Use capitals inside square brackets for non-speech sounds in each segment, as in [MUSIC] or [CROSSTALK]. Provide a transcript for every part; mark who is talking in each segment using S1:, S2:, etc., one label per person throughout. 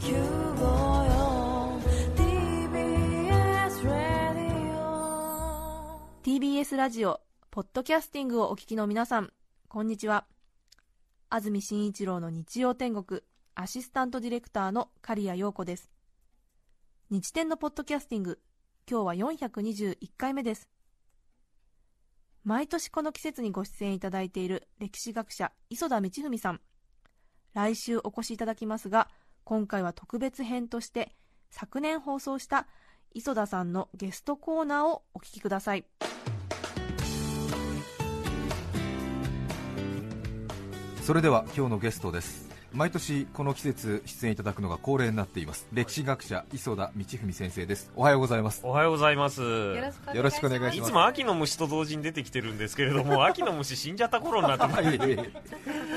S1: TBS ラディオ
S2: TBS ラジオポッドキャスティングをお聞きの皆さんこんにちは。安住紳一郎の日曜天国アシスタントディレクターの刈谷陽子です。日天のポッドキャスティング今日は421回目です。毎年この季節にご出演いただいている歴史学者磯田道文さん。来週お越しいただきますが今回は特別編として昨年放送した磯田さんのゲストコーナーをお聞きください。
S3: それでは今日のゲストです。毎年この季節出演いただくのが恒例になっています。歴史学者磯田道文先生です。おはようございます。
S4: おはようございます。
S3: よろしくお願いします。
S4: いつも秋の虫と同時に出てきてるんですけれども、秋の虫死んじゃった頃になってます。
S3: は [LAUGHS] い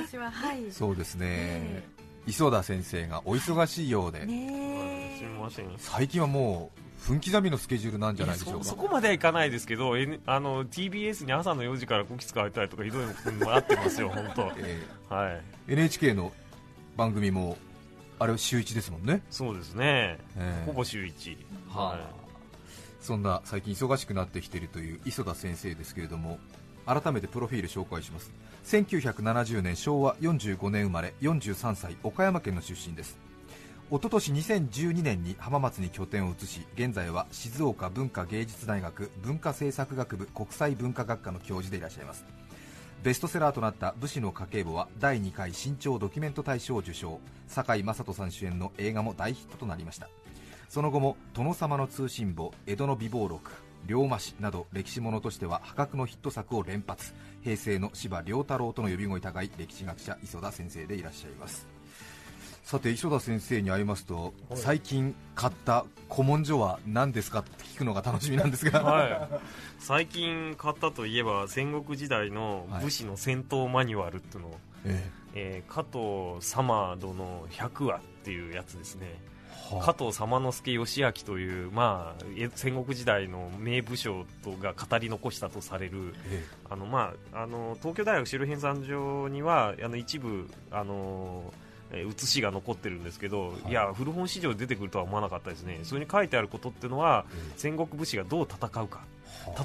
S2: 私ははい。
S3: そうですね磯田先生がお忙しいようで、
S2: ね
S4: すみません。
S3: 最近はもう分刻みのスケジュールなんじゃないでしょうか
S4: そ [LAUGHS] そこまではいかないですけど、N、あの TBS に朝の4時からこき使われたりとかひどいのもあってますよ、[LAUGHS] 本当。
S3: え
S4: はい。
S3: ー NHK の番組もあれ週一ですもんね、
S4: そうですね。
S3: えー
S4: ほぼ週一。
S3: は
S4: はい。
S3: そんな最近忙しくなってきているという磯田先生ですけれども改めてプロフィール紹介します1970年昭和45年生まれ43歳岡山県の出身です。一昨年2012年に浜松に拠点を移し現在は静岡文化芸術大学文化政策学部国際文化学科の教授でいらっしゃいます。ベストセラーとなった武士の家計簿は第2回新潮ドキュメント大賞を受賞。堺雅人さん主演の映画も大ヒットとなりました。その後も殿様の通信簿江戸の美貌録龍馬史など歴史ものとしては破格のヒット作を連発。平成の司馬遼太郎との呼び声高い歴史学者磯田先生でいらっしゃいます。さて磯田先生に会いますと最近買った古文書は何ですかって聞くのが楽しみなんですが、
S4: はい、最近買ったといえば戦国時代の武士の戦闘マニュアルっていうのを、
S3: え
S4: え。ー加藤様殿百話っていうやつですね。
S3: えは
S4: 加藤様之助義明という、まあ、え戦国時代の名武将とが語り残したとされる
S3: え
S4: あの、まあ、あの東京大学白編纂所にはあの一部あのえー写しが残ってるんですけど、
S3: い。
S4: い、や古本市場で出てくるとは思わなかったですね。それに書いてあることっていうのは
S3: え
S4: 戦国武士がどう戦うか。
S3: は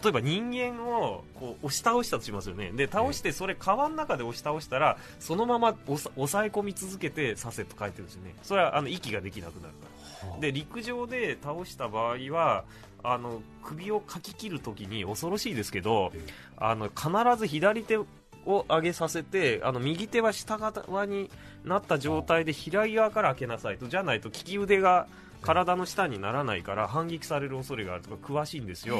S4: 例えば人間をこう押し倒したとしますよね。で倒してそれ川の中で押し倒したらそのまま押さ抑え込み続けてさせと書いてるんですよね。それはあの息ができなくなるから。
S3: は
S4: で陸上で倒した場合はあの首をかき切るときに恐ろしいですけど
S3: え。
S4: あの必ず左手を上げさせてあの右手は下側になった状態で左側から開けなさいとじゃないと利き腕が体の下にならないから反撃される恐れがあるとか詳しいんですよ。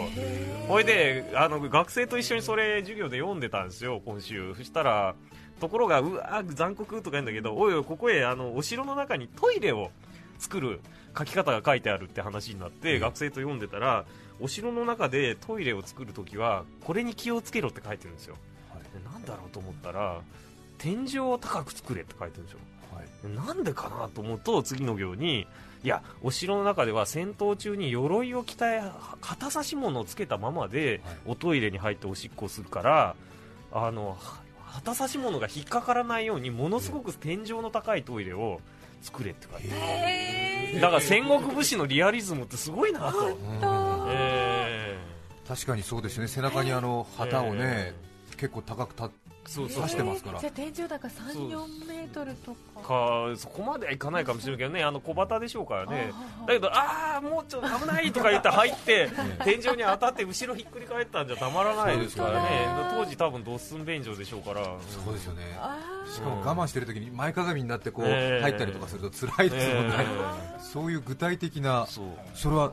S4: ほいであの学生と一緒にそれ授業で読んでたんですよ今週。そしたらところがうわー残酷とか言うんだけどおいおいここへあのお城の中にトイレを作る書き方が書いてあるって話になって、
S3: うん。
S4: 学生と読んでたらお城の中でトイレを作るときはこれに気をつけろって書いてるんですよ、
S3: はい。
S4: でなんだろうと思ったら天井を高く作れって書いてるんですよ。
S3: はい。
S4: でなんでかなと思うと次の行にいやお城の中では戦闘中に鎧を着た肩差し物をつけたままで
S3: はい。
S4: おトイレに入っておしっこをするからあのは旗差し物が引っかからないようにものすごく天井の高いトイレを作れって書いてある。だから戦国武士のリアリズムってすごいなと、
S3: うん。
S4: え
S3: 確かにそうですね。背中にあの旗をね、
S4: え
S3: 結構高くた
S4: ーそうそう
S3: 刺してますから。
S2: じゃあ天井高三
S4: そう
S2: 四メートルとか。
S4: かそこまではいかないかもしれないけどねあの小旗でしょうからね。だけどああもうちょっと危ないとか言って入って天井に当たって後ろひっくり返ったんじゃたまらないですからね。当時多分ドッスン便所でしょうから。
S3: そうですよね。しかも我慢してる時に前かがみになってこう
S4: ええ。
S3: 入ったりとかすると辛いですもんね、
S4: え。
S3: そういう具体的な
S4: そ
S3: れは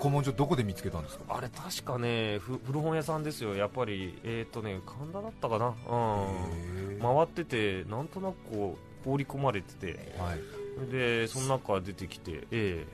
S3: 古文書どこで見つけたんですか？
S4: あれ確かねふ古本屋さんですよ。やっぱりえっ、とね神田だったかな？うん。
S3: へ
S4: 回っててなんとなくこう放り込まれてて。
S3: えはい、
S4: でその中出てきてえ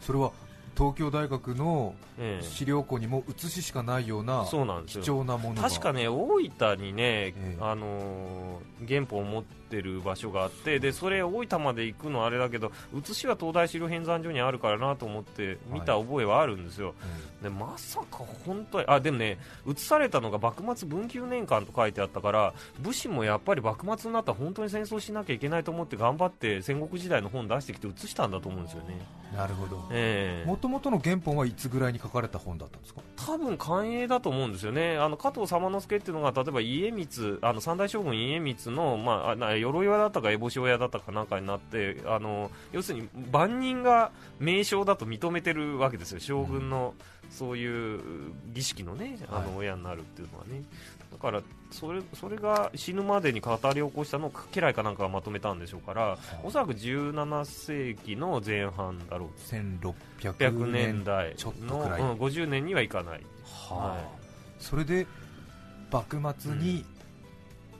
S3: それは東京大学の
S4: ええ。え
S3: 資料庫にも写ししかないような貴
S4: よ。
S3: 重なものが。
S4: 確かね大分にね、
S3: ええ。
S4: あのー原本を持っってる場所があってでそれ大分まで行くのはあれだけど写しは東大資料編纂所にあるからなと思って見た覚えはあるんですよ、でまさか本当にあでもね写されたのが幕末文久年間と書いてあったから武士もやっぱり幕末になったら本当に戦争しなきゃいけないと思って頑張って戦国時代の本出してきて写したんだと思うんですよね。
S3: なるほど。
S4: ええ。
S3: もともとの原本はいつぐらいに書かれた本だったんですか？
S4: 多分寛永だと思うんですよね、あの加藤様之助っていうのが例えば家光あの三代将軍家光の、まああ、な鎧屋だったか烏帽子親だったかなんかになってあの要するに万人が名称だと認めてるわけですよ、将軍のそういう儀式のねあ
S3: はい。
S4: の親になるっていうのはね。だからそれそれが死ぬまでに語り起こしたのを家来かなんかがまとめたんでしょうから、おそらく17世紀の前半だろう。
S3: 1600
S4: 600
S3: 年
S4: 年代の、うん、50年にはいかない、
S3: はあ。
S4: はい
S3: それで幕末に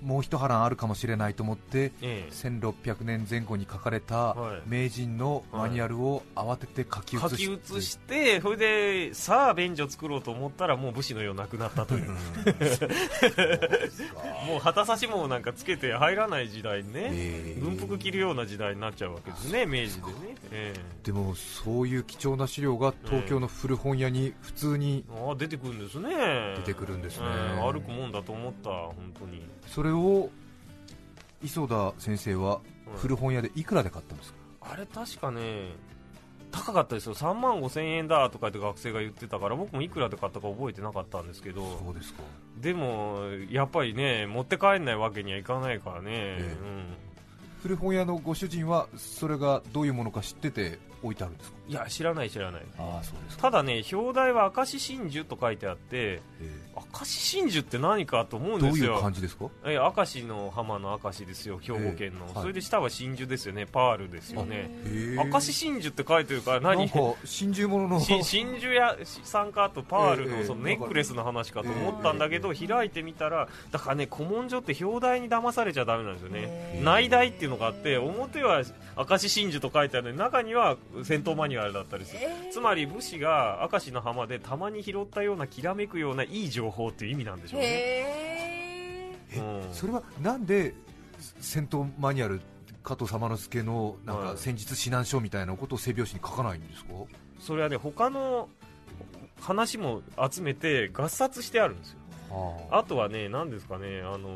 S3: もう一波乱あるかもしれないと思って、
S4: ええ。
S3: 1600年前後に書かれた
S4: はい。
S3: 名人のマニュアルを慌てて書き写
S4: 書
S3: し
S4: き写してそれでさあ便所作ろうと思ったらもう武士のようなくなったという。[LAUGHS] もう旗差しもなんかつけて入らない時代にね、
S3: ええ。
S4: 軍服着るような時代になっちゃうわけですね明治でね、え
S3: でもそういう貴重な資料が東京の古本屋に普通に
S4: えああ出てくるんですね。
S3: 出てくるんですね。
S4: ええ歩くもんだと思った本当に。
S3: それを磯田先生は
S4: うん
S3: 古本屋でいくらで買ったんですか、
S4: あれ確かね高かったですよ。3万5千円だとかって学生が言ってたから僕もいくらで買ったか覚えてなかったんですけど。
S3: そうですか。
S4: でもやっぱりね持って帰んないわけにはいかないからね、
S3: え。
S4: うん
S3: 古本屋のご主人はそれがどういうものか知ってて置いてあるんですか？
S4: いや知らない知らない。
S3: ああそうです
S4: ただね表題は明石真珠と書いてあって明石真珠って何かと思うん
S3: どういう
S4: ですよ
S3: 感じですか？
S4: え明石の浜の明石ですよ兵庫県の、
S3: ええはい。
S4: それで下は真珠ですよね。パールですよね。明石真珠って書いてるから何？
S3: か真珠もの。の [LAUGHS]
S4: し真珠や参加とパール
S3: ええ
S4: のそのネックレスの話かと思ったんだけど開いてみたらだからね古文書って表題に騙されちゃダメなんですよね。内題っていうのがあって表は明石真珠と書いてあるのに中には戦闘マニュアルだったりする。つまり武士が明石の浜でたまに拾ったようなきらめくようないい情報っていう意味なんでしょうね、
S1: へ
S4: うん。
S3: それはなんで戦闘マニュアル加藤様之助のなんか
S4: はい。
S3: 戦術指南書みたいなことを背表紙に書かないんですか、
S4: それはね他の話も集めて合冊してあるんですよ。あとはね、なんですかね、あの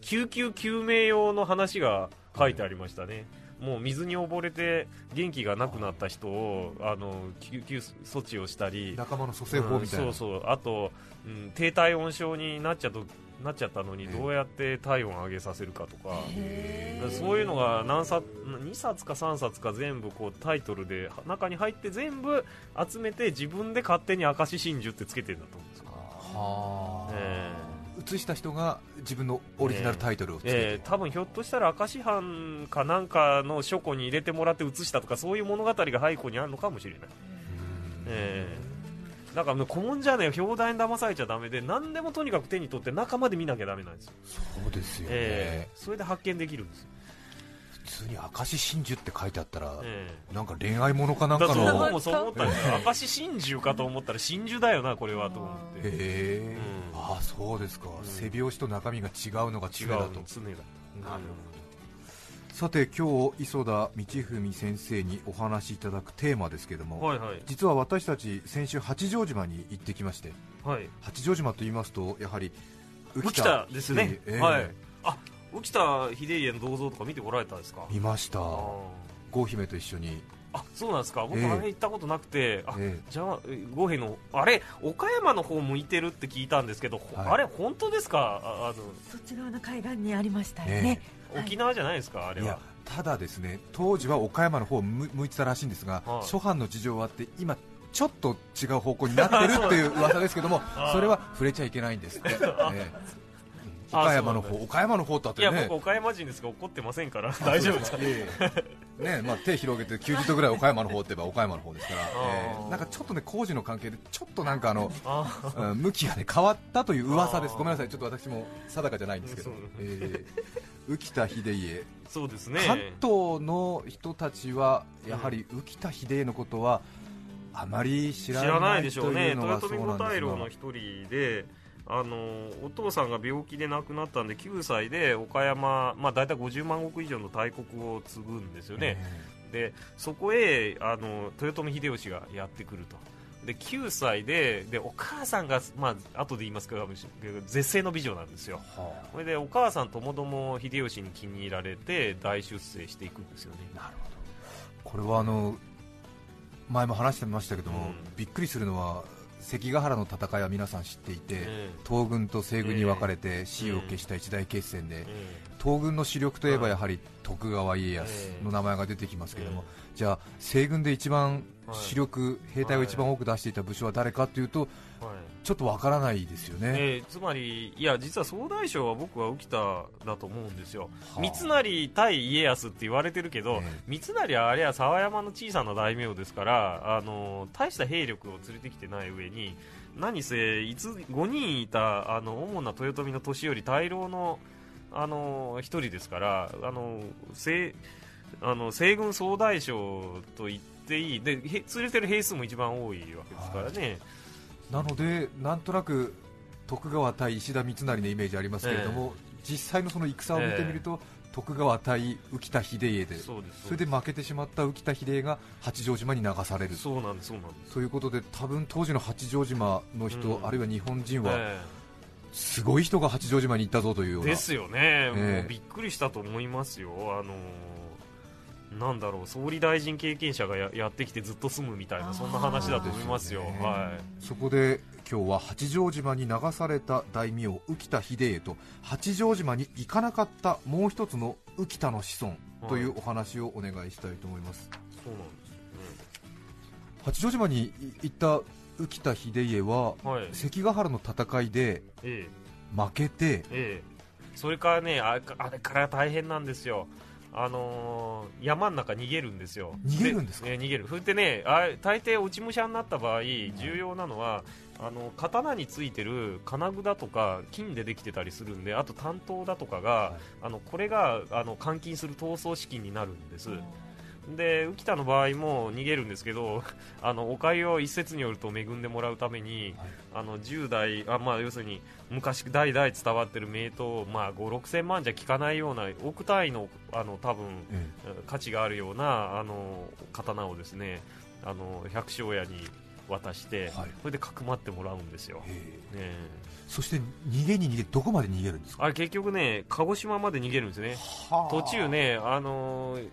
S4: 救急救命用の話が書いてありましたね、もう水に溺れて元気がなくなった人をあの救急措置をしたり、
S3: 仲間の蘇生法みたいな、
S4: うんそうそう、あと、うん、低体温症になっちゃとなっちゃったのに、
S3: ええ
S4: どうやって体温を上げさせるかとか。
S1: え
S4: そういうのが何冊2冊か3冊か全部こうタイトルで中に入って全部集めて自分で勝手に明石真珠ってつけてるんだと思うんですよ。
S3: はあ
S4: え
S3: 写した人が自分のオリジナルタイトルをつけて、
S4: えー多分ひょっとしたら明石藩かなんかの書庫に入れてもらって写したとかそういう物語が背後にあるのかもしれない、
S3: うん。
S4: えー。だから古文じゃね表題に騙されちゃダメで何でもとにかく手に取って中まで見なきゃダメなんですよ、
S3: そうですよね、
S4: えー。それで発見できるんですよ、
S3: 普通に明石真珠って書いてあったら、
S4: え
S3: なんか恋愛ものかなん
S4: ーだ
S3: かの
S4: そう思ったんですよ。明石真珠かと思ったら真珠だよなこれはと思って。
S3: へえ、
S4: うん
S3: ああそうですか、
S4: ん。
S3: 背表紙と中身が違うのが
S4: 違う
S3: 常だと。
S4: 常だ
S3: なるさて今日磯田道文先生にお話しいただくテーマですけども、
S4: はいはい。
S3: 実は私たち先週八丈島に行ってきまして
S4: はい。
S3: 八丈島と言いますとやはり
S4: 浮田ですね、
S3: ええ。
S4: はい。あ浮田秀家の銅像とか見てこられたんですか？
S3: 見ました。
S4: あ
S3: 郷姫と一緒に、
S4: あそうなんですか。僕
S3: え。え
S4: あれ行ったことなくて、あ
S3: え
S4: じゃあえ五平のあれ岡山の方向いてるって聞いたんですけど、ほ
S3: はい。
S4: あれ本当ですか？ああ
S1: そっち側の海岸にありましたよ
S3: え。
S1: ね
S4: の沖縄じゃないですかあれは。
S3: いやただですね当時は岡山の方を向向いてたらしいんですが、
S4: はい。
S3: 諸般の事情はあって今ちょっと違う方向になってるっていう噂ですけども [LAUGHS]
S4: あ
S3: それは触れちゃいけないんですって、[LAUGHS] ええ。
S4: あ
S3: 岡山の方岡山の方とあってね。
S4: いや僕岡山人ですが怒ってませんから。[LAUGHS] 大丈夫です
S3: いえいえねまあ、手広げて90度ぐらい岡山の方って言えば岡山の方ですから、ええなんかちょっとね工事の関係でちょっとなんかあの、
S4: あ
S3: うん向きがね変わったという噂です。ごめんなさい。ちょっと私も定かじゃないんですけど。ええ浮田秀家。
S4: そうですね。
S3: 関東の人たちはやはり浮田秀家のことはあまり知
S4: 知
S3: ら
S4: らな
S3: ない
S4: でしょうね
S3: いうのが
S4: 豊臣五
S3: そうなんですが。
S4: 大老の一人であのお父さんが病気で亡くなったんで9歳で岡山、まあ、大体50万石以上の大国を継ぐんですよね、でそこへあの豊臣秀吉がやってくると。で9歳ででお母さんが、まあ後で言いますけど絶世の美女なんですよ。
S3: は
S4: それでお母さんともども秀吉に気に入られて大出世していくんですよね。
S3: あなるほど。これはあの前も話してましたけども、
S4: うん。
S3: びっくりするのは関ヶ原の戦いは皆さん知っていて、
S4: え
S3: 東軍と西軍に分かれて死を消した一大決戦で、東軍の主力といえばやはり徳川家康の名前が出てきますけども、じゃあ西軍で一番主力、兵隊を一番多く出していた武将は誰かというと、
S4: はい
S3: ちょっとわからないですよね、
S4: えーつまり、いや実は総大将は僕は浮田だと思うんですよ、
S3: はあ。
S4: 三成対家康って言われてるけど、
S3: ええ。
S4: 三成はあれは沢山の小さな大名ですから、あの大した兵力を連れてきてない上に、何せいつ5人いたあの主な豊臣の年寄り大老のあの1人ですから、あの西あの西軍総大将と言っていい。で、へ連れてる兵数も一番多いわけですからね。
S3: なので、なんとなく徳川対石田三成のイメージありますけれども、実際のその戦を見てみると、徳川対浮田秀家で、
S4: そ
S3: れで負けてしまった浮田秀家が八丈島に流される。
S4: そうなんですそうなんです。
S3: ということで、多分当時の八丈島の人、
S4: うん。
S3: あるいは日本人は、
S4: え
S3: すごい人が八丈島に行ったぞというような、
S4: えですよね、
S3: ええ。
S4: もうびっくりしたと思いますよ、あのーなんだろう総理大臣経験者がややってきてずっと住むみたいな、そんな話だと思いますよ、
S3: ね。
S4: は
S3: そこで今日は八丈島に流された大名浮田秀家と八丈島に行かなかったもう一つの浮田の子孫というお話をお願いしたいと思います、
S4: い、そうなんです
S3: 八丈島に行った浮田秀家は
S4: はい、
S3: 関ヶ原の戦いで
S4: え
S3: 負けて
S4: えええ。それからねあ、あれから大変なんですよ。あのー山の中逃げるんですよ。
S3: 逃げるんですか？
S4: ね、逃げる。それでねあ大抵落ち武者になった場合重要なのはあの刀についてる金具だとか金でできてたりするんであと担当だとかが、
S3: はい。
S4: あのこれがあの換金する逃走資金になるんです、で浮田の場合も逃げるんですけど [LAUGHS] あのお粥を一説によると恵んでもらうために、
S3: はい。
S4: あの10代あ、まあ、要するに昔代々伝わってる名刀、まあ、5 6千万じゃ効かないような億単位のあの多分
S3: え。
S4: 価値があるようなあの刀をですねあの百姓屋に渡して、
S3: はい。
S4: それでかくまってもらうんですよ、
S3: ええ。
S4: ね
S3: そして逃げに逃げどこまで逃げるんですか？
S4: あれ結局ね鹿児島まで逃げるんですね。
S3: はあ。
S4: 途中ね、あのー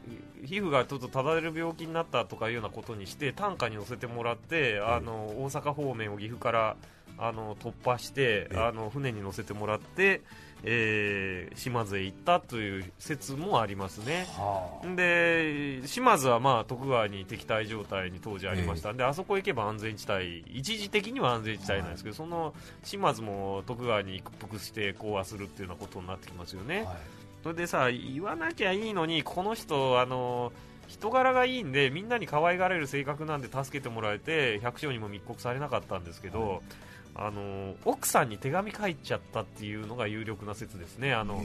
S4: 皮膚がちょっとただれる病気になったとかいうようなことにして担架に乗せてもらって、あの大阪方面を岐阜からあの突破して、
S3: ええ。
S4: あの船に乗せてもらって、えー島津へ行ったという説もありますね。
S3: はあ。
S4: で島津はまあ徳川に敵対状態に当時ありましたんで、あそこ行けば安全地帯一時的には安全地帯なんですけど、その島津も徳川に一服して講和するっていうようなことになってきますよね。
S3: はい。
S4: それでさ言わなきゃいいのにこの人あの人柄がいいんでみんなに可愛がれる性格なんで助けてもらえて百姓にも密告されなかったんですけど、あの奥さんに手紙書いちゃったっていうのが有力な説ですね。あの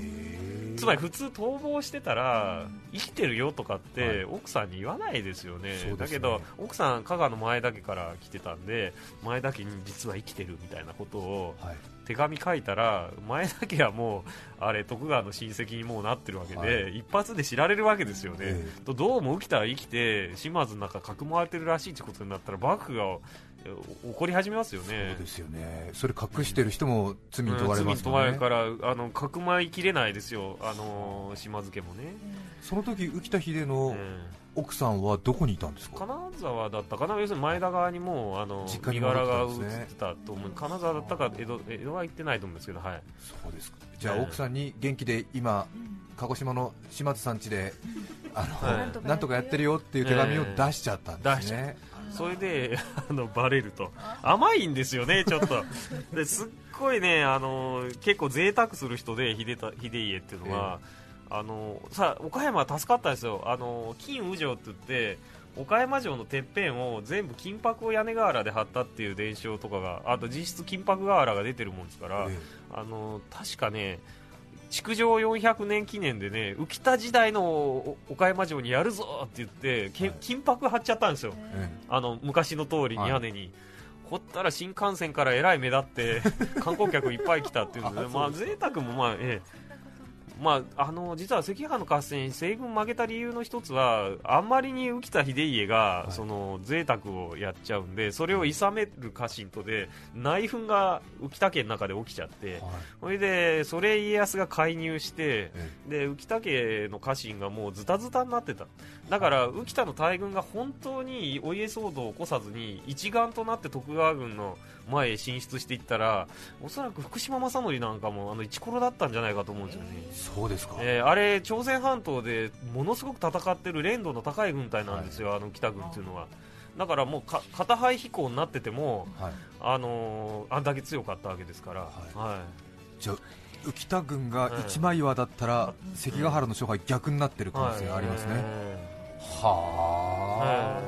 S4: つまり普通逃亡してたら生きてるよとかって、
S3: はい。
S4: 奥さんに言わないですよね。
S3: そうですね。
S4: だけど奥さん香川の前田家から来てたんで前田家に実は生きてるみたいなことを
S3: はい。
S4: 手紙書いたら前田家はもうあれ徳川の親戚にもうなってるわけで、
S3: は
S4: 一発で知られるわけですよね、
S3: え
S4: とどうも浮田は生きて島津の中かくまわれてるらしいってことになったら幕府がえ怒り始めますよ
S3: そう
S4: ね
S3: ですよね。それ隠してる人も罪に問われます
S4: うん
S3: もんね
S4: 罪に問われるからあのかくまいきれないですよ。あの島津家もね、
S3: その時浮田秀
S4: う
S3: の
S4: ん。
S3: 奥さんはどこにいたんですか？
S4: 金沢だったかな？要するに前田側にもうあの
S3: 実家
S4: 身柄が移ってたと思う金沢だったか江戸江戸は行ってないと思うんですけどはい。
S3: そうですか。じゃあ
S4: ええ
S3: 奥さんに元気で今鹿児島の島津さん家であの、
S4: はい
S3: なんとかやってるよ。っていう手紙を出しちゃったんですね、
S4: それで [LAUGHS] あのバレると。甘いんですよね [LAUGHS] ちょっと。ですっごいねあの結構贅沢する人で秀田秀家っていうのは、あのさ岡山は助かったんですよ。あの金宇城って言って岡山城のてっぺんを全部金箔を屋根瓦で貼ったっていう伝承とかがあと実質金箔瓦が出てるもんですから、
S3: え。
S4: あの確かね築城400年記念でね浮田時代のお岡山城にやるぞって言って、け
S3: はい。
S4: 金箔貼っちゃったんですよ。
S3: ええ
S4: あの昔の通りに屋根に、掘ったら新幹線からえらい目立って [LAUGHS] 観光客いっぱい来たっていうのでまあ贅沢もまあええまあ、あの実は赤飯の合戦に西軍負けた理由の一つはあんまりに浮田秀家が、
S3: い。
S4: その贅沢をやっちゃうんでそれを諌める家臣とで内紛が浮田家の中で起きちゃって
S3: はい。
S4: それでそれ家康が介入して
S3: え
S4: で浮田家の家臣がもうズタズタになってた。だから浮田の大軍が本当にお家騒動を起こさずに一丸となって徳川軍の前へ進出していったらおそらく福島正則なんかもあの一コロだったんじゃないかと思うんですよね。
S3: そうですか、
S4: えーあれ、朝鮮半島でものすごく戦ってる連度の高い軍隊なんですよ、あの北軍っていうのは。だからもうか片肺飛行になってても、
S3: はい、
S4: あのーあんだけ強かったわけですから、
S3: はい。
S4: は
S3: じゃあ浮田軍が一枚岩だったら、関ヶ原の勝敗逆になってる
S4: い
S3: 可能性ありますね、
S4: はい。
S3: は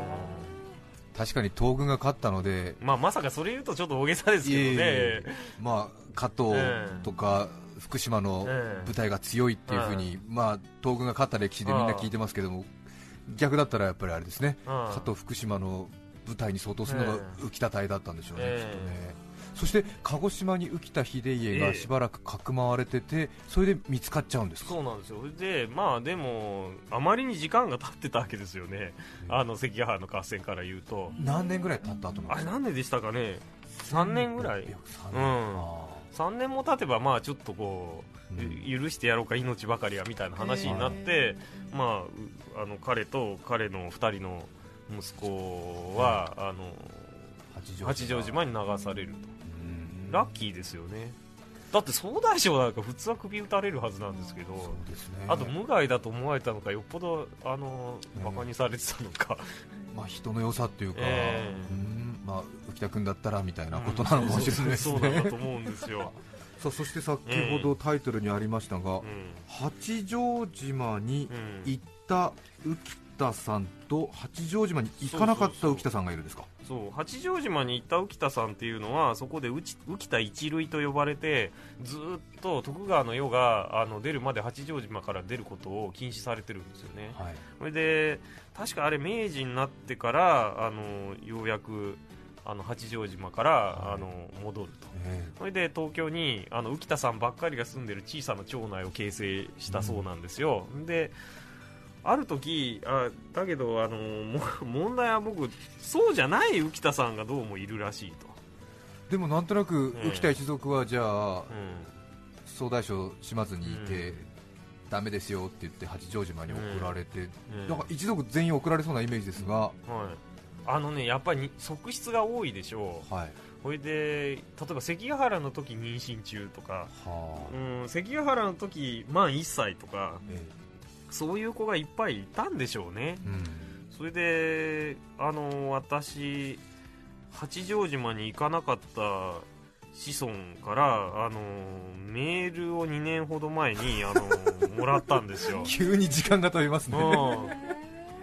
S3: あ、確かに東軍が勝ったので、
S4: まあ、まさかそれ言うとちょっと大げさですけどね、
S3: まあ、加藤とか福島の
S4: ええ。
S3: 部隊が強いっていうふうに、まあ、東軍が勝った歴史でみんな聞いてますけども、逆だったらやっぱりあれですね、
S4: うん。
S3: 加藤福島の部隊に相当するのが
S4: え
S3: 浮田隊だったんでしょうね、
S4: ええ。
S3: きっとね。そして鹿児島に浮田秀家が
S4: ええ。
S3: しばらくかくまわれてて、それで見つかっちゃうんですか、
S4: そうなんですよ、でまあ、でも、あまりに時間が経ってたわけですよね、あの関ヶ原の合戦から言うと、
S3: 何年ぐらい経った後なん
S4: あれ、
S3: ですか？
S4: 何年でしたかね、3年ぐらい。
S3: 3年。
S4: うん。
S3: あ
S4: 3年も経てばまあちょっとこう、
S3: うん。
S4: 許してやろうか命ばかりはみたいな話になって、まあうあの彼と彼の2人の息子は、あの
S3: ー
S4: 八丈島に流されると。
S3: うん。
S4: ラッキーですよね。だって総大将なんか普通は首打たれるはずなんですけど
S3: ね。
S4: あと無害だと思われたのかよっぽどあの
S3: うん。
S4: バカにされてたのか、
S3: まあ、人の良さっていうか、
S4: ええ。
S3: うん。まあ、浮田君だったらみたいなことなのかもしれないです
S4: そうなんだ
S3: ね
S4: と思うんですよ、
S3: さあそして先ほどタイトルにありましたが、
S4: うん。
S3: 八丈島に
S4: うん。
S3: 行った浮田さんと八丈島に行かなかった浮田さんがいるんですか？
S4: そう八丈島に行った浮田さんっていうのはそこで浮田一類と呼ばれてずーっと徳川の世があの出るまで八丈島から出ることを禁止されてるんですよね。
S3: はい。
S4: それで確かあれ明治になってからあのようやくあの八丈島から、
S3: はい。
S4: あの戻ると。
S3: え
S4: それで東京にあの浮田さんばっかりが住んでる小さな町内を形成したそうなんですよ、である時あだけどあのも [LAUGHS] 問題は僕そうじゃない浮田さんがどうもいるらしいと、
S3: えでもなんとなく
S4: ええ。
S3: 浮田一族はじゃあ
S4: う
S3: 総大将島津にいて、
S4: うん。
S3: ダメですよって言って八丈島に送られて、
S4: ん。うん。
S3: なんか一族全員送られそうなイメージですが、
S4: はい、あのねやっぱり側室が多いでしょう。
S3: はい。
S4: それで例えば関ヶ原の時妊娠中とか、
S3: は
S4: うん、関ヶ原の時満1歳とか。
S3: あえ。
S4: そういう子がいっぱいいたんでしょうね。
S3: えうん。
S4: それであの私八丈島に行かなかった子孫からあのメールを2年ほど前にあのもらったんですよ、[LAUGHS]
S3: 急に時間が飛びますね。
S4: うん、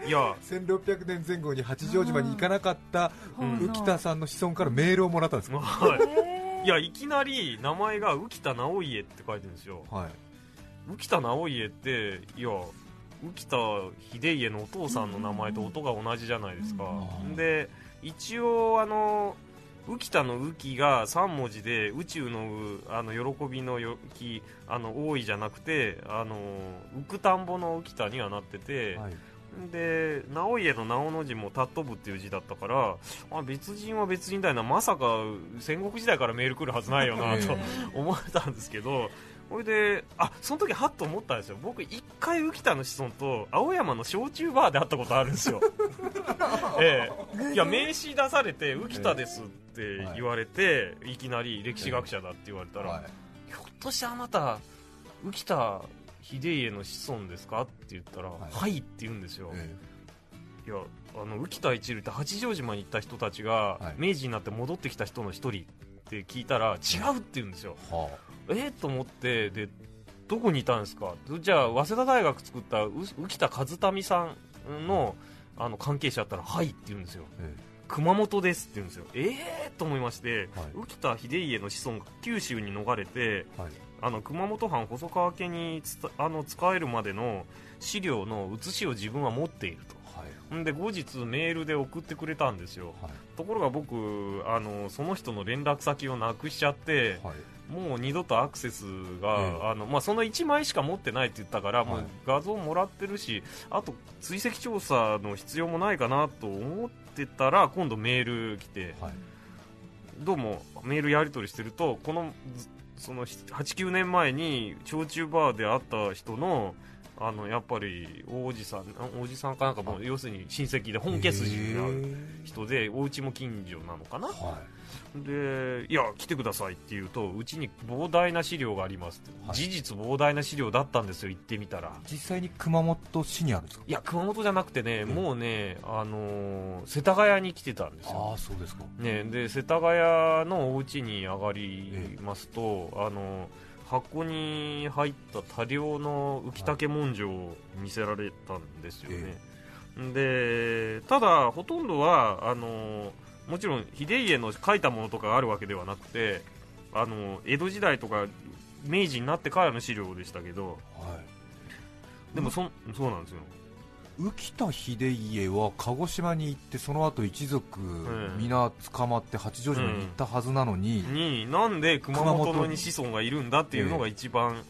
S4: いや。
S3: 1600年前後に八丈島に行かなかった
S4: うん。
S3: 浮田さんの子孫からメールをもらったんですか、
S4: はい。いやいきなり名前が浮田直家って書いてるんですよ。
S3: はい、
S4: 浮田直家っていや浮田秀家のお父さんの名前と音が同じじゃないですか、
S3: うん。
S4: で一応あの浮田の浮きが3文字で宇宙のうあの喜びのよきあの多いじゃなくてあの浮く田んぼの浮田にはなってて、
S3: はい
S4: で直家の直の字も尊ぶっていう字だったからあ別人は別人だよな。まさか戦国時代からメール来るはずないよなと
S3: え
S4: 思ってたんですけどそれであその時はっと思ったんですよ。僕一回浮田の子孫と青山の焼酎バーで会ったことあるんですよ。[LAUGHS] ええ。いや名刺出されて浮田ですって言われて、い、きなり歴史学者だって言われたら、
S3: はい。
S4: ひょっとしてあなた浮田秀家の子孫ですか？って言ったら、
S3: は
S4: はいい、って言うんですよ、
S3: え
S4: いやあの浮田一流って八丈島に行った人たちが、
S3: はい。
S4: 明治になって戻ってきた人の一人って聞いたら違うって言うんですよ、
S3: えは
S4: え？ー、と思ってでどこにいたんですかじゃあ早稲田大学作ったう浮田和民さんのあの関係者だったらはいって言うんですよ。
S3: あえ
S4: 熊本ですって言うんですよえ？えー、と思いまして、
S3: はい
S4: 浮田秀家の子孫が九州に逃れて
S3: えはい
S4: あの熊本藩細川家にあの使えるまでの資料の写しを自分は持っていると。
S3: はい。
S4: んで後日メールで送ってくれたんですよ。
S3: はい。
S4: ところが僕あのその人の連絡先をなくしちゃって
S3: はい。
S4: もう二度とアクセスが、
S3: ええ。
S4: あのまあ、その1枚しか持ってないって言ったから、もう
S3: はい。
S4: 画像もらってるしあと追跡調査の必要もないかなと思ってたら今度メール来て
S3: はい。
S4: どうもメールやり取りしてるとこのずその89年前に焼酎バーで会った人のあのやっぱり王子さんあ王子さんかなんかもう要するに親戚で本家筋になる
S3: へ
S4: 人でお家も近所なのかな？
S3: ーは
S4: でいや来てくださいって言うとうちに膨大な資料がありますって、
S3: はい。
S4: 事実膨大な資料だったんですよ行ってみたら。
S3: い実際に熊本市にあるんですか？
S4: いや熊本じゃなくてね、
S3: ん
S4: もうね、あのー世田谷に来てたんです
S3: あ
S4: よ。
S3: あそうですか。
S4: ね、で世田谷のお家に上がりますと、あの箱に入った多量の浮竹文書を見せられたんですよね、でただ、ほとんどはあのもちろん秀家の書いたものとかがあるわけではなくてあの江戸時代とか明治になってからの資料でしたけど。
S3: はい。
S4: でもそ,、そうなんですよ
S3: 浮田秀家は鹿児島に行ってその後一族
S4: ん
S3: 皆捕まって八丈島に行ったはずなのに、
S4: になんで熊
S3: 熊本
S4: 本に子孫がいるんだっていうのが一番、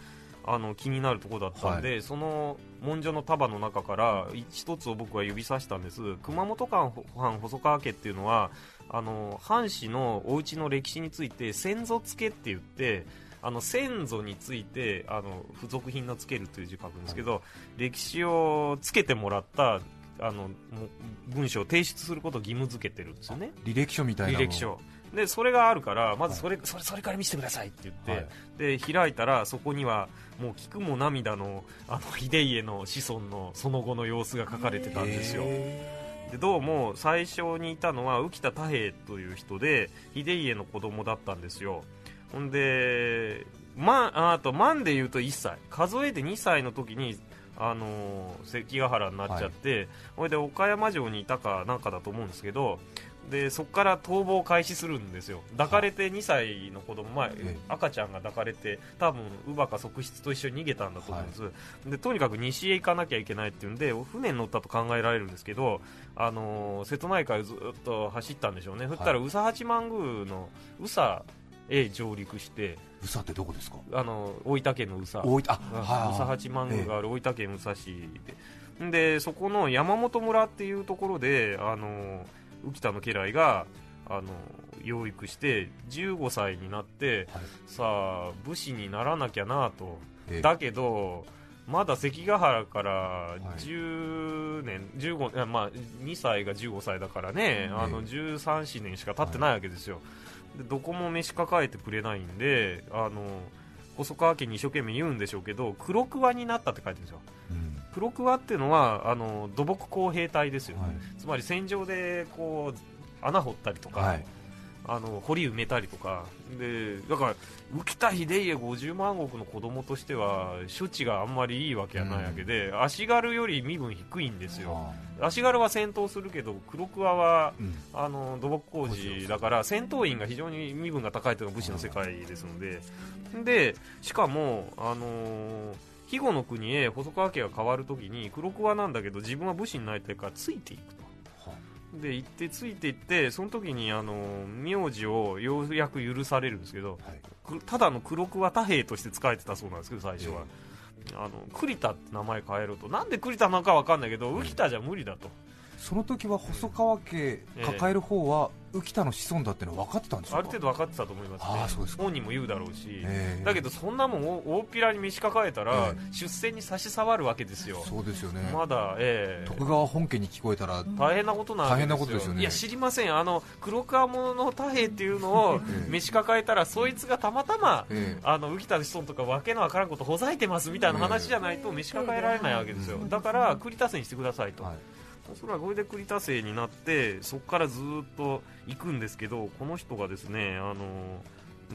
S4: あの気になるところだったんで、その文書の束の中から一つを僕は指さしたんです。熊本藩藩細川家っていうのはあの藩士のお家の歴史について先祖付けって言ってあの先祖についてあの付属品のつけるという字書くんですけど、歴史をつけてもらったあのも文章を提出することを義務付けてるんですよね。
S3: 履歴書みたいなの。
S4: 履歴書。でそれがあるからまずそれ,、それそれから見せてくださいって言って、
S3: はい。
S4: で開いたらそこにはもう聞くも涙のあの秀家の子孫のその後の様子が書かれてたんですよ。でどうも最初にいたのは浮田太平という人で秀家の子供だったんですよほんでまああと万で言うと1歳。数えで2歳の時にあのー関ヶ原になっちゃって、ほいで岡山城にいたかなんかだと思うんですけどでそこから逃亡を開始するんですよ。抱かれて2歳の子供、まあ
S3: ええ。
S4: 赤ちゃんが抱かれて多分乳母か側室と一緒に逃げたんだと思うんです、でとにかく西へ行かなきゃいけないっていうんで船に乗ったと考えられるんですけど、あのー瀬戸内海をずっと走ったんでしょうね、そしたら宇佐八幡宮の宇佐へ上陸して。
S3: 宇佐ってどこですか？
S4: あの大分県の宇佐
S3: 大分はい
S4: 佐八幡宮がある大分県宇佐市で,、でそこの山本村っていうところであの浮田の家来があの養育して15歳になって、
S3: はい。
S4: さあ武士にならなきゃなと。
S3: ええ。
S4: だけどまだ関ヶ原から
S3: い。
S4: 10年、15いやまあ、2歳が15歳だからね、あの
S3: え
S4: 13、4年しか経ってないわけですよ、でどこも飯抱えてくれないんであの細川家に一生懸命言うんでしょうけど黒桑になったって書いてるんですよ。
S3: うん。
S4: 黒桑っていうのはあの土木工兵隊ですよ、
S3: はい。
S4: つまり戦場でこう穴掘ったりとか、
S3: はい
S4: あの堀埋めたりとか。でだから浮田秀家50万石の子供としては処置があんまりいいわけはないわけで、足軽より身分低いんですよ。
S3: あ
S4: 足軽は戦闘するけど黒桑は
S3: ーうん。
S4: あの土木工事だから戦闘員が非常に身分が高いというのが武士の世界ですので。でしかも、あのー肥後の国へ細川家が変わるときに黒桑なんだけど自分は武士になりたいからついていくで行ってついていってその時にあの名字をようやく許されるんですけど
S3: はい。
S4: くただの黒桑太兵として使えてたそうなんですけど最初は、あの栗田って名前変えろと。なんで栗田なのか分かんないけど浮田じゃ無理だと。
S3: その時は細川家抱える方は浮田の子孫だってのは分かってたんですか？
S4: ある程度分かってたと思いますね。
S3: あーそうですか。
S4: 本人も言うだろうし、
S3: ええ。
S4: だけどそんなもん大大っぴらに飯抱えたら、
S3: え
S4: 出世に差し障るわけですよ。
S3: そうですよね。
S4: まだええ。
S3: 徳川本家に聞こえたら
S4: 大変なことなんですよ。
S3: 大変なことですよね。
S4: いや知りません。あの黒川者の太兵っていうのを
S3: ええ。
S4: 飯抱えたらそいつがたまたま
S3: ええ。
S4: あの浮田の子孫とかわけのわからんことほざいてますみたいな話じゃないと飯抱えられないわけですよ。
S1: ええ
S4: だから栗田生にしてくださいと、
S3: はい
S4: おそらくこれで栗田生になってそこからずっと行くんですけどこの人がですねあの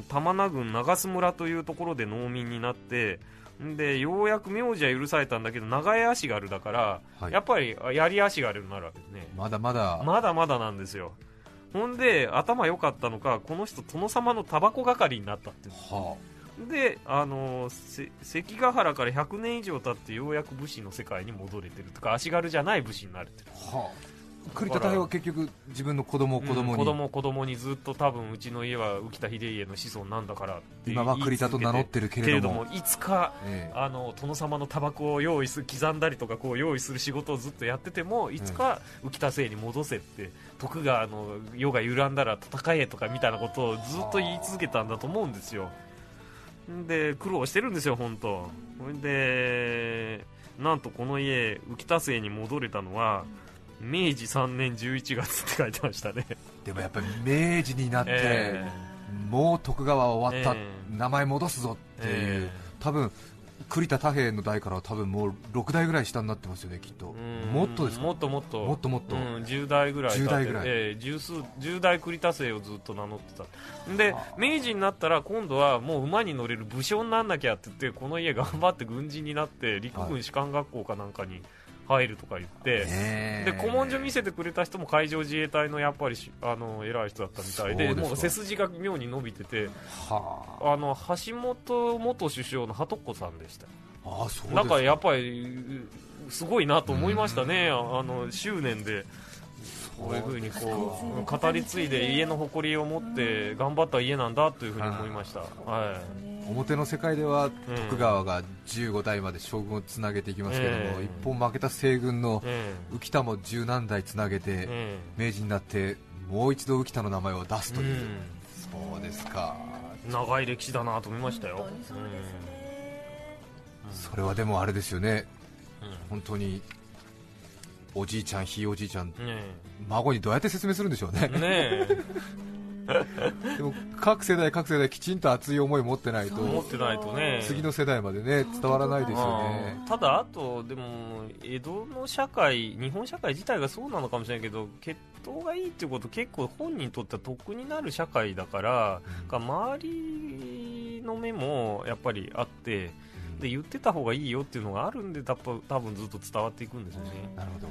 S4: 玉名郡長洲村というところで農民になってんでようやく名字は許されたんだけど長屋足軽だから、
S3: はい。
S4: やっぱりあ槍足軽になるわけですね。
S3: まだまだ。
S4: まだまだなんですよ。ほんで頭良かったのかこの人殿様のタバコ係になったっていう。
S3: は
S4: であのせ関ヶ原から100年以上経ってようやく武士の世界に戻れてるとか足軽じゃない武士になれてる。
S3: はあ。栗田太平は結局自分の子供を子供に、
S4: うん子供子供にずっと多分うちの家は浮田秀家の子孫なんだからって
S3: 今は栗田と名乗ってるけれども。
S4: いつか
S3: ええ。
S4: あの殿様のタバコを用意する刻んだりとかこう用意する仕事をずっとやっててもいつか浮田姓に戻せって徳川の世が揺らんだら戦えとかみたいなことをずっと言い続けたんだと思うんですよで苦労してるんですよ本当。ほいでなんとこの家浮田姓に戻れたのは明治3年11月って書いてましたね。
S3: でもやっぱり明治になって、
S4: え
S3: もう徳川は終わった、
S4: え
S3: 名前戻すぞっていう、
S4: え。
S3: 多分栗田太平の代からは多分もう6代ぐらい下になってますよねきっと。
S4: うん。
S3: もっとですか？
S4: もっともっと。
S3: もっともっと。
S4: うん、10代ぐらい経って。
S3: 10代ぐらい。
S4: ええ十数10代栗田姓をずっと名乗ってた。で
S3: はあ。
S4: 明治になったら今度はもう馬に乗れる武将になんなきゃって言ってこの家頑張って軍人になって陸軍士官学校かなんかに入るとか言って、で古文書見せてくれた人も海上自衛隊のやっぱりしあの偉い人だったみたいでもう背筋が妙に伸びてて
S3: はあ。
S4: あの橋本元首相の鳩子さんでした。
S3: ああそうです
S4: なんかやっぱりすごいなと思いましたね、あの執念で。こういうふうにこう語り継いで家の誇りを持って頑張った家なんだというふうに思いました、は
S3: 表の世界では
S4: うん。
S3: 徳川が15代まで将軍をつなげていきますけども、
S4: ええ
S3: 一方負けた西軍の浮田も十何代つなげて、
S4: ええ
S3: 明治になってもう一度浮田の名前を出す
S4: え
S3: という、
S4: う
S3: そうですか。
S4: ん長い歴史だなと思いましたよ。
S1: そうですね。
S3: それはでもあれですよね。
S4: うん。うん
S3: 本当におじいちゃんひいおじいちゃん
S4: ね
S3: 孫にどうやって説明するんでしょうね。
S4: えねえ [LAUGHS] [LAUGHS]
S3: でも各世代各世代きちんと熱い思いを持ってないと
S4: 思ってないとね。
S3: 次の世代までね伝わらないですよね。
S4: ただ、あとでも江戸の社会、日本社会自体がそうなのかもしれないけど血統がいいっていうこと結構本人にとっては得になる社会だから、が周りの目もやっぱりあってで言ってた方がいいよっていうのがあるんで多分ずっと伝わっていくんですよね。
S3: なるほど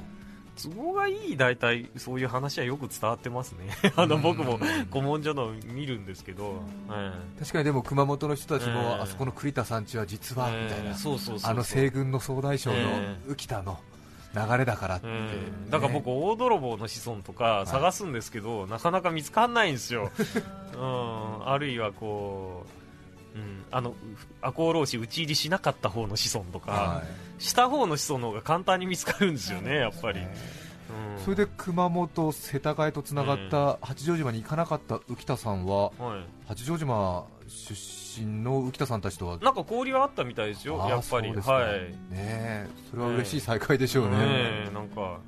S4: 都合がいい大体そういう話はよく伝わってますね。[LAUGHS] あの僕も古文書の見るんですけど、え
S3: 確かにでも熊本の人たちも、
S4: ええ。
S3: あそこの栗田さんちは実は、みたい
S4: え
S3: な
S4: そうそうそうそう。
S3: あの西軍の総大将の
S4: え
S3: 浮田の流れだからって、
S4: うんだから僕、
S3: ね
S4: 大泥棒の子孫とか探すんですけど、なかなか見つかんないんですよ、[LAUGHS] うん、あるいはこう、うん、あの赤穂浪士討ち入りしなかった方の子孫とか、
S3: はい
S4: した方の子孫の方が簡単に見つかるんですよね、やっぱり。うん。
S3: それで熊本、世田谷とつながった八丈島に行かなかった浮田さんは、
S4: はい、
S3: 八丈島出身の浮田さんたちとは
S4: なんか交流はあったみたいですよ、やっぱり。
S3: そうですか。
S4: はい。
S3: ねえそれは嬉しい再会でしょうね、
S4: ねえなんか。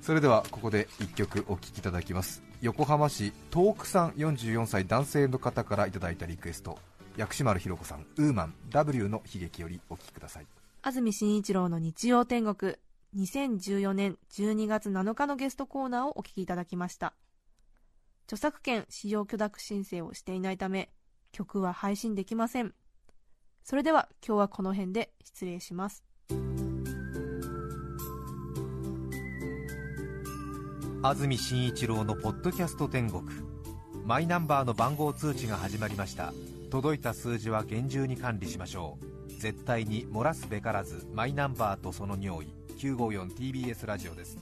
S3: それではここで1曲お聴きいただきます。横浜市東区さん44歳男性の方からいただいたリクエスト薬師丸ひろ子さんウーマン W の悲劇よりお聴きください。
S2: 安住紳一郎の日曜天国2014年12月7日のゲストコーナーをお聞きいただきました。著作権使用許諾申請をしていないため曲は配信できません。それでは今日はこの辺で失礼します。
S3: 安住紳一郎のポッドキャスト天国。マイナンバーの番号通知が始まりました届いた数字は厳重に管理しましょう。絶対に漏らすべからずマイナンバーとその尿意。954TBS ラジオです。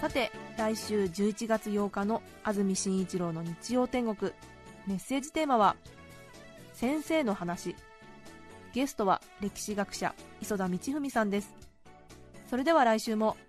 S2: さて来週11月8日の安住紳一郎の日曜天国。メッセージテーマは「先生の話」ゲストは歴史学者磯田道文さんです。それでは来週も